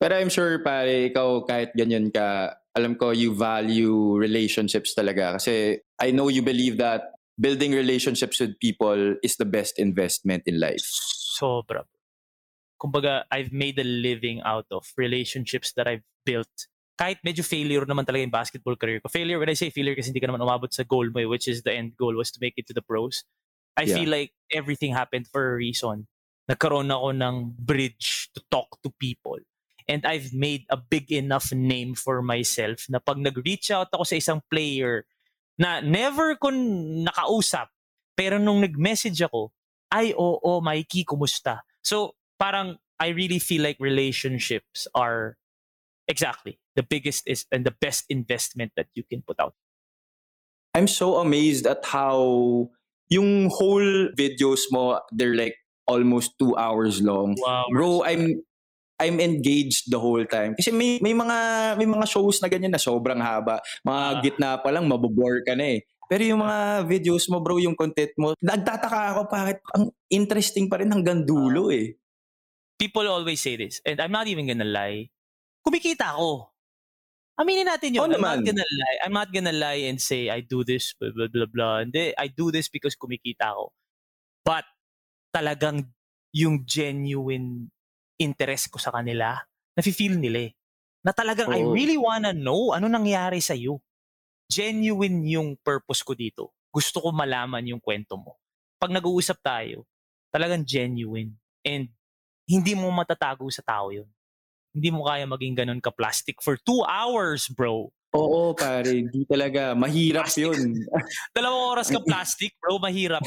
Pero I'm sure, pare, ikaw kahit ganyan ka, alam ko you value relationships talaga. Kasi I know you believe that building relationships with people is the best investment in life. Sobra. Kumbaga, I've made a living out of relationships that I've built. Kahit medyo failure naman talaga yung basketball career ko. Failure, when I say failure, kasi hindi ka naman umabot sa goal mo, eh, which is the end goal, was to make it to the pros. I Yeah. feel like everything happened for a reason. Nagkaroon ako ng bridge to talk to people. And I've made a big enough name for myself na pag nag-reach out ako sa isang player na never ko nakausap, pero nung nag-message ako, ay, oo, Mikey, kumusta? So, parang, I really feel like relationships are exactly the biggest is and the best investment that you can put out. I'm so amazed at how yung whole videos mo, they're like almost two hours long. Wow. Bro, I'm I'm engaged the whole time. Kasi may may mga may mga shows na ganyan na sobrang haba. Mga Ah. gitna pa lang mabobore ka na eh. Pero yung mga videos mo bro, yung content mo, nagtataka ako bakit ang interesting pa rin hanggang dulo eh. People always say this, and I'm not even gonna lie. Kumikita ako. Aminin natin yun. Oo I'm not gonna lie. I'm not gonna lie and say I do this, blah, blah, blah, blah. Hindi, I do this because kumikita ako. But, talagang yung genuine interest ko sa kanila, nafe-feel nila eh. Na talagang I Oo. really wanna know ano nangyari sa iyo. Genuine yung purpose ko dito. Gusto ko malaman yung kwento mo. Pag nag-uusap tayo, talagang genuine. And hindi mo matatago sa tao yun. Hindi mo kaya maging ganun ka-plastic for two hours, bro. Oo pare, hindi talaga. Mahirap Plastic. yun. Dalawang oras ka plastic, bro, mahirap.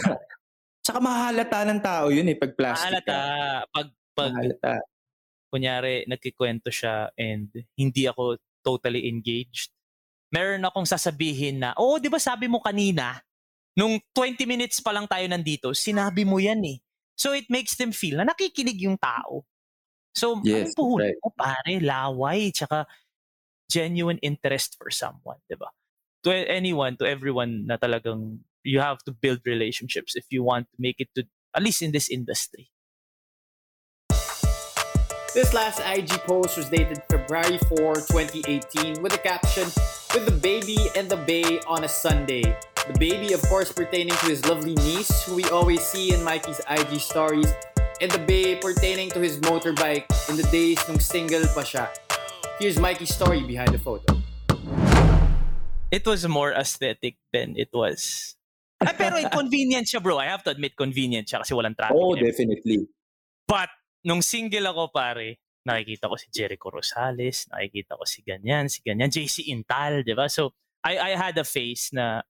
Tsaka mahalata ng tao yun eh pag plastic Mahalata. ka. Pag, pag Mahalata. kunyari, nagkikwento siya and hindi ako totally engaged, meron akong sasabihin na, oo, di ba sabi mo kanina, nung 20 minutes pa lang tayo nandito, sinabi mo yan eh. So it makes them feel na nakikinig yung tao. So, Yes, ang puhuli right. mo, pare, laway, tsaka genuine interest for someone, di ba? To anyone, to everyone na talagang you have to build relationships if you want to make it to, at least in this industry. This last IG post was dated February 4, 2018 with the caption, With the baby and the bay on a Sunday. The baby, of course, pertaining to his lovely niece, who we always see in Mikey's IG stories, and the bay pertaining to his motorbike in the days nung single pa siya. Here's Mikey's story behind the photo. it was more aesthetic than it was. Ay, pero convenient siya, bro. I have to admit, convenient siya kasi walang traffic. Everything. definitely. But, nung single ako, pare, nakikita ko si Jericho Rosales, nakikita ko si ganyan, si ganyan, JC Intal, di ba? So, I, I had a phase na,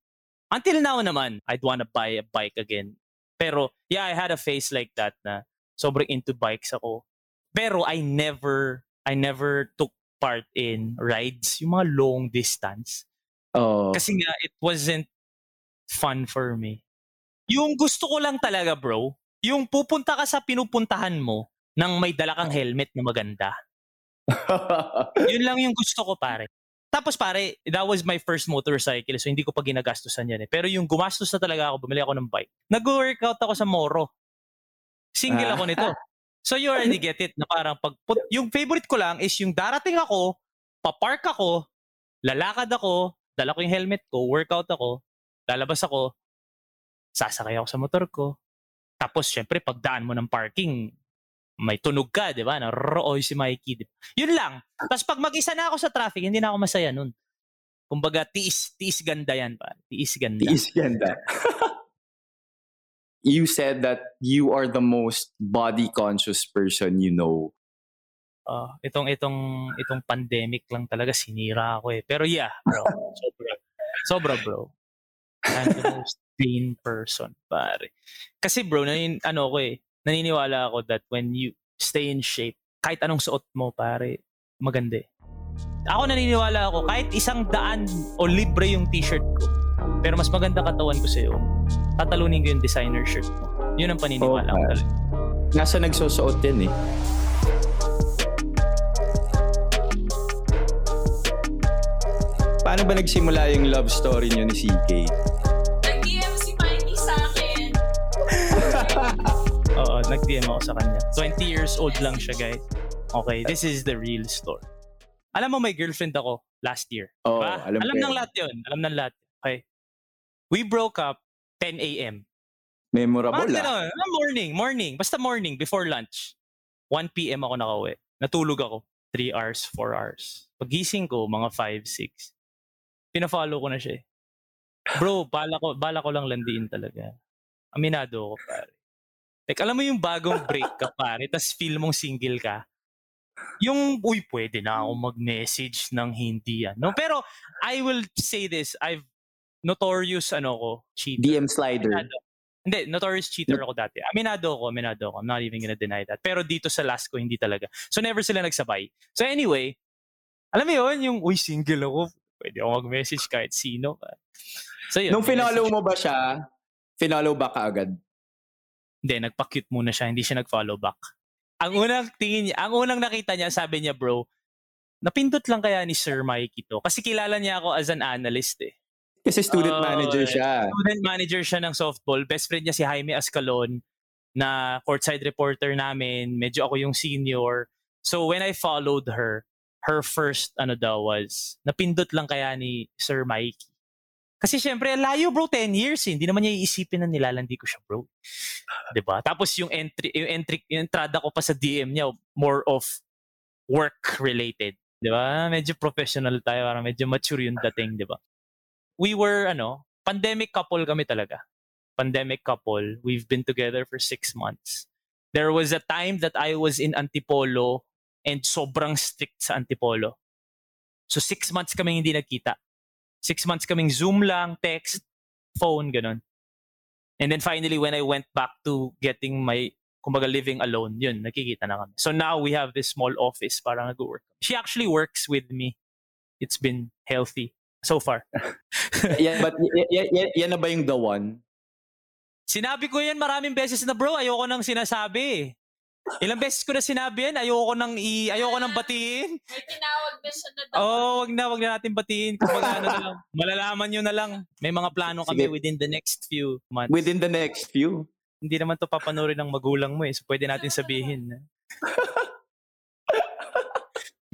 until now naman, I'd wanna buy a bike again. Pero, yeah, I had a phase like that na sobrang into bikes ako. Pero, I never, I never took part in rides, yung mga long distance. Oo. Kasi nga, it wasn't fun for me. Yung gusto ko lang talaga, bro, yung pupunta ka sa pinupuntahan mo nang may dala kang helmet na maganda. Yun lang yung gusto ko, pare. Tapos pare, that was my first motorcycle so hindi ko pa ginagastusan yan eh. Pero yung gumastos na talaga ako, bumili ako ng bike. Nag-workout ako sa Moro. Single Ah. ako nito. So you already get it na parang pag yung favorite ko lang is yung darating ako, papark ako, lalakad ako, dala ko yung helmet ko, workout ako, lalabas ako, sasakay ako sa motor ko. Tapos, syempre, pagdaan mo ng parking, may tunog ka, di ba? Na rooy si Mikey. Di ba? Yun lang. Tapos pag mag-isa na ako sa traffic, hindi na ako masaya nun. Kumbaga, tiis, tiis ganda yan, pa. Tiis ganda. Tiis ganda. you said that you are the most body conscious person you know. Uh, itong itong itong pandemic lang talaga sinira ako eh. Pero yeah, bro. sobra. Sobra, bro. I'm the most vain person, pare. Kasi bro, nanin, ano ko eh, naniniwala ako that when you stay in shape, kahit anong suot mo, pare, maganda eh. Ako naniniwala ako, kahit isang daan o libre yung t-shirt ko, pero mas maganda katawan ko sa'yo, tatalunin ko yung designer shirt mo. Yun ang paniniwala ko Oh, talaga. Nasa nagsusuot yan eh. Paano ba nagsimula yung love story niyo ni CK? Nag-DM si Mikey sa akin. Oo, nag-DM ako sa kanya. 20 years old lang siya, guys. Okay, this is the real story. Alam mo, may girlfriend ako last year. Oo, Diba? alam ko alam ng lahat yun. Alam ng lahat. Okay. We broke up 10 a.m. Memorable Mga ah. ganun. Morning, morning. Basta morning, before lunch. 1 p.m. ako nakauwi. Natulog ako. 3 hours, 4 hours. Pagising ko, mga 5, 6. Pina-follow ko na siya eh. Bro, bala ko, bala ko lang landiin talaga. Aminado ako, pare. Like, alam mo yung bagong break ka, pare, tas feel mong single ka. Yung, uy, pwede na ako mag-message ng hindi yan. No? Pero, I will say this, I've notorious, ano ko, cheater. DM slider. Aminado. Hindi, notorious cheater ako dati. Aminado ako, aminado ako. I'm not even gonna deny that. Pero dito sa last ko, hindi talaga. So never sila nagsabay. So anyway, alam mo yun, yung, uy, single ako. Pwede ako mag-message kahit sino. So yun. Nung finollow mo ba siya, finollow back ka agad? Hindi, nagpa-cute muna siya. Hindi siya nag-follow back. Ang unang tingin niya, ang unang nakita niya, sabi niya, bro, napindot lang kaya ni Sir Mikey to. Kasi kilala niya ako as an analyst eh. Kasi student Oh, manager siya. Student manager siya ng softball. Best friend niya si Jaime Ascalon na courtside reporter namin. Medyo ako yung senior. So when I followed her, her first ano daw was, napindot lang kaya ni Sir Mikey. Kasi syempre, layo bro, 10 years eh. Hindi naman niya iisipin na nilalandi ko siya bro. ba? Tapos yung entry, yung entry, yung entrada ko pa sa DM niya, more of work related. ba? Medyo professional tayo, parang medyo mature yung dating, ba? We were ano, pandemic couple kami talaga. Pandemic couple. We've been together for six months. There was a time that I was in Antipolo and sobrang strict sa Antipolo. So six months kaming hindi nagkita. Six months kaming Zoom lang, text, phone, ganun. And then finally, when I went back to getting my, kumbaga living alone, yun, nakikita na kami. So now we have this small office para nag-work. She actually works with me. It's been healthy so far. yeah, but y- y- y- yan na ba yung the one? Sinabi ko yan maraming beses na bro, ayoko nang sinasabi. Ilang beses ko na sinabi yan, ayoko nang i ayoko nang batiin. May tinawag na siya na daw. Oh, wag na, wag na natin batiin. Kumbaga ano na lang, malalaman nyo na lang. May mga plano kami Sige. within the next few months. Within the next few. Hindi naman to papanoorin ng magulang mo eh. So pwede natin sabihin.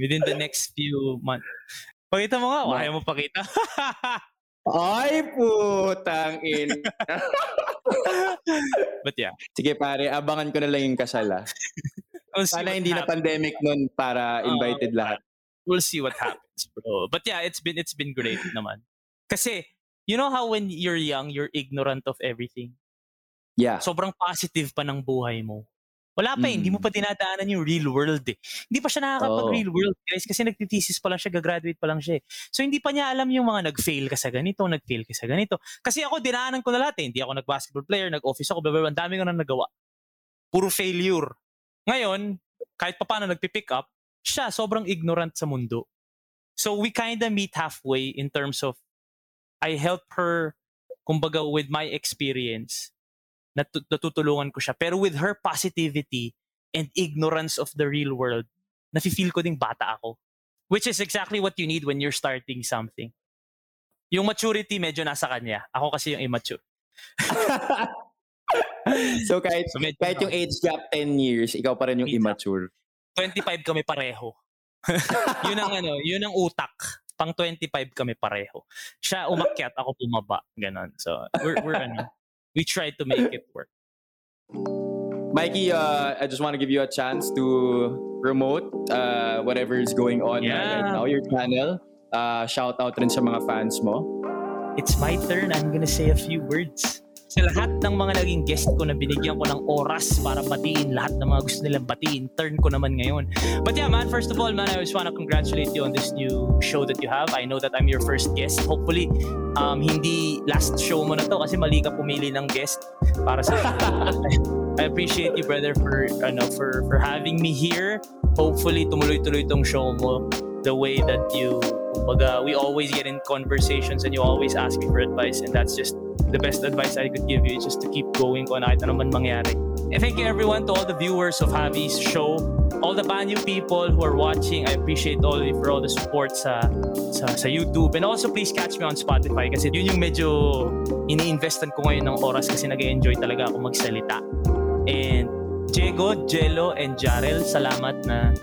within the next few months. Pakita mo nga, o Ma- ayaw mo pakita. Ay, putang in. But yeah. Sige pare, abangan ko na lang yung kasal ah. We'll Sana hindi na happens. pandemic nun para invited lahat. we'll see what happens, bro. But yeah, it's been it's been great naman. Kasi you know how when you're young, you're ignorant of everything. Yeah. Sobrang positive pa ng buhay mo. Wala pa eh, hindi mo Mm. pa dinadaanan yung real world eh. Hindi pa siya nakakapag-real world, guys, kasi nagtitesis pa lang siya, gagraduate pa lang siya eh. So hindi pa niya alam yung mga nag-fail ka sa ganito, nag-fail ka sa ganito. Kasi ako, dinaanan ko na lahat eh. Hindi ako nag-basketball player, nag-office ako, blah, blah, blah. Ang dami ko na nagawa. Puro failure. Ngayon, kahit pa paano nagpipick up, siya sobrang ignorant sa mundo. So we kinda meet halfway in terms of I help her, kumbaga, with my experience natu- natutulungan ko siya. Pero with her positivity and ignorance of the real world, nafe-feel ko ding bata ako. Which is exactly what you need when you're starting something. Yung maturity medyo nasa kanya. Ako kasi yung immature. so kahit, So medyo kahit yung age gap 10 years, ikaw pa rin yung immature. 25 kami pareho. yun ang ano, yun ang utak. pang 25 kami pareho. Siya umakyat, ako bumaba, ganon. So, we're, we're ano, we try to make it work. Mikey, uh, I just want to give you a chance to promote uh, whatever is going on Yeah. right now, your channel. Uh, shout out rin sa mga fans mo. It's my turn. I'm gonna say a few words. Sa lahat ng mga naging guest ko na binigyan ko ng oras para batiin lahat ng mga gusto nilang batiin, turn ko naman ngayon. But yeah, man, first of all, man, I just wanna congratulate you on this new show that you have. I know that I'm your first guest. Hopefully, um, hindi last show mo na to kasi mali ka pumili ng guest para sa I appreciate you, brother, for ano for for having me here. Hopefully, tumuloy-tuloy tong show mo the way that you kumbaga, we always get in conversations and you always ask me for advice and that's just the best advice I could give you is just to keep going kung kahit ano man mangyari. And thank you everyone to all the viewers of Javi's show, all the Banyu people who are watching. I appreciate all of you for all the support sa, sa sa YouTube and also please catch me on Spotify kasi yun yung medyo ini-investan ko ngayon ng oras kasi nag-enjoy talaga ako magsalita. And Diego, Jello, and Jarel, salamat na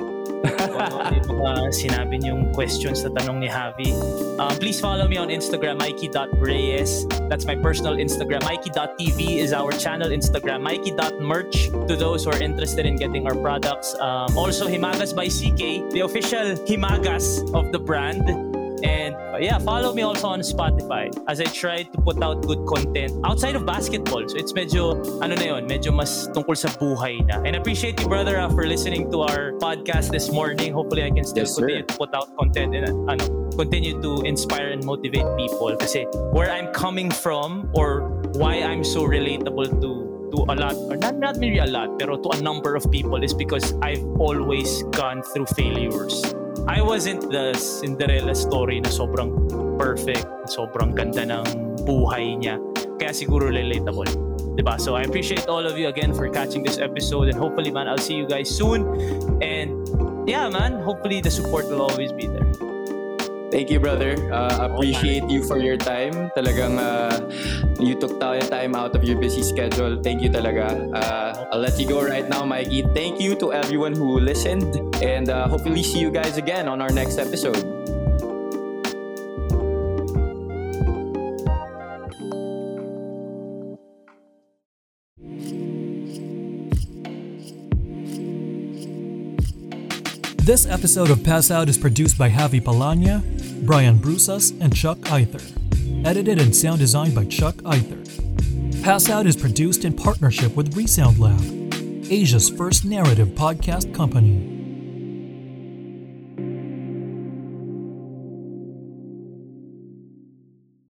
ano yung mga sinabi niyong questions na tanong ni Javi. Um, please follow me on Instagram, Mikey.Reyes. That's my personal Instagram. Mikey.tv is our channel Instagram. Mikey.merch to those who are interested in getting our products. Um, also, Himagas by CK, the official Himagas of the brand. And uh, yeah, follow me also on Spotify as I try to put out good content outside of basketball. So it's medyo, ano na yun, medyo mas tungkol sa buhay na. And I appreciate you, brother, uh, for listening to our podcast this morning. Hopefully, I can still Yes, sir. continue to put out content and uh, ano, continue to inspire and motivate people. Kasi where I'm coming from or why I'm so relatable to to a lot or not not maybe a lot pero to a number of people is because I've always gone through failures. I wasn't the Cinderella story na sobrang perfect, sobrang ganda ng buhay niya. Kaya siguro relatable. 'Di ba? So I appreciate all of you again for catching this episode and hopefully man I'll see you guys soon. And yeah man, hopefully the support will always be there. Thank you, brother. Uh, appreciate you for your time. Talagang uh, you took time out of your busy schedule. Thank you talaga. Uh, I'll let you go right now, Mikey. Thank you to everyone who listened. And uh, hopefully see you guys again on our next episode. This episode of Pass Out is produced by Javi Palanya, Brian Brusas, and Chuck Either. Edited and sound designed by Chuck Either. Pass Out is produced in partnership with Resound Lab, Asia's first narrative podcast company.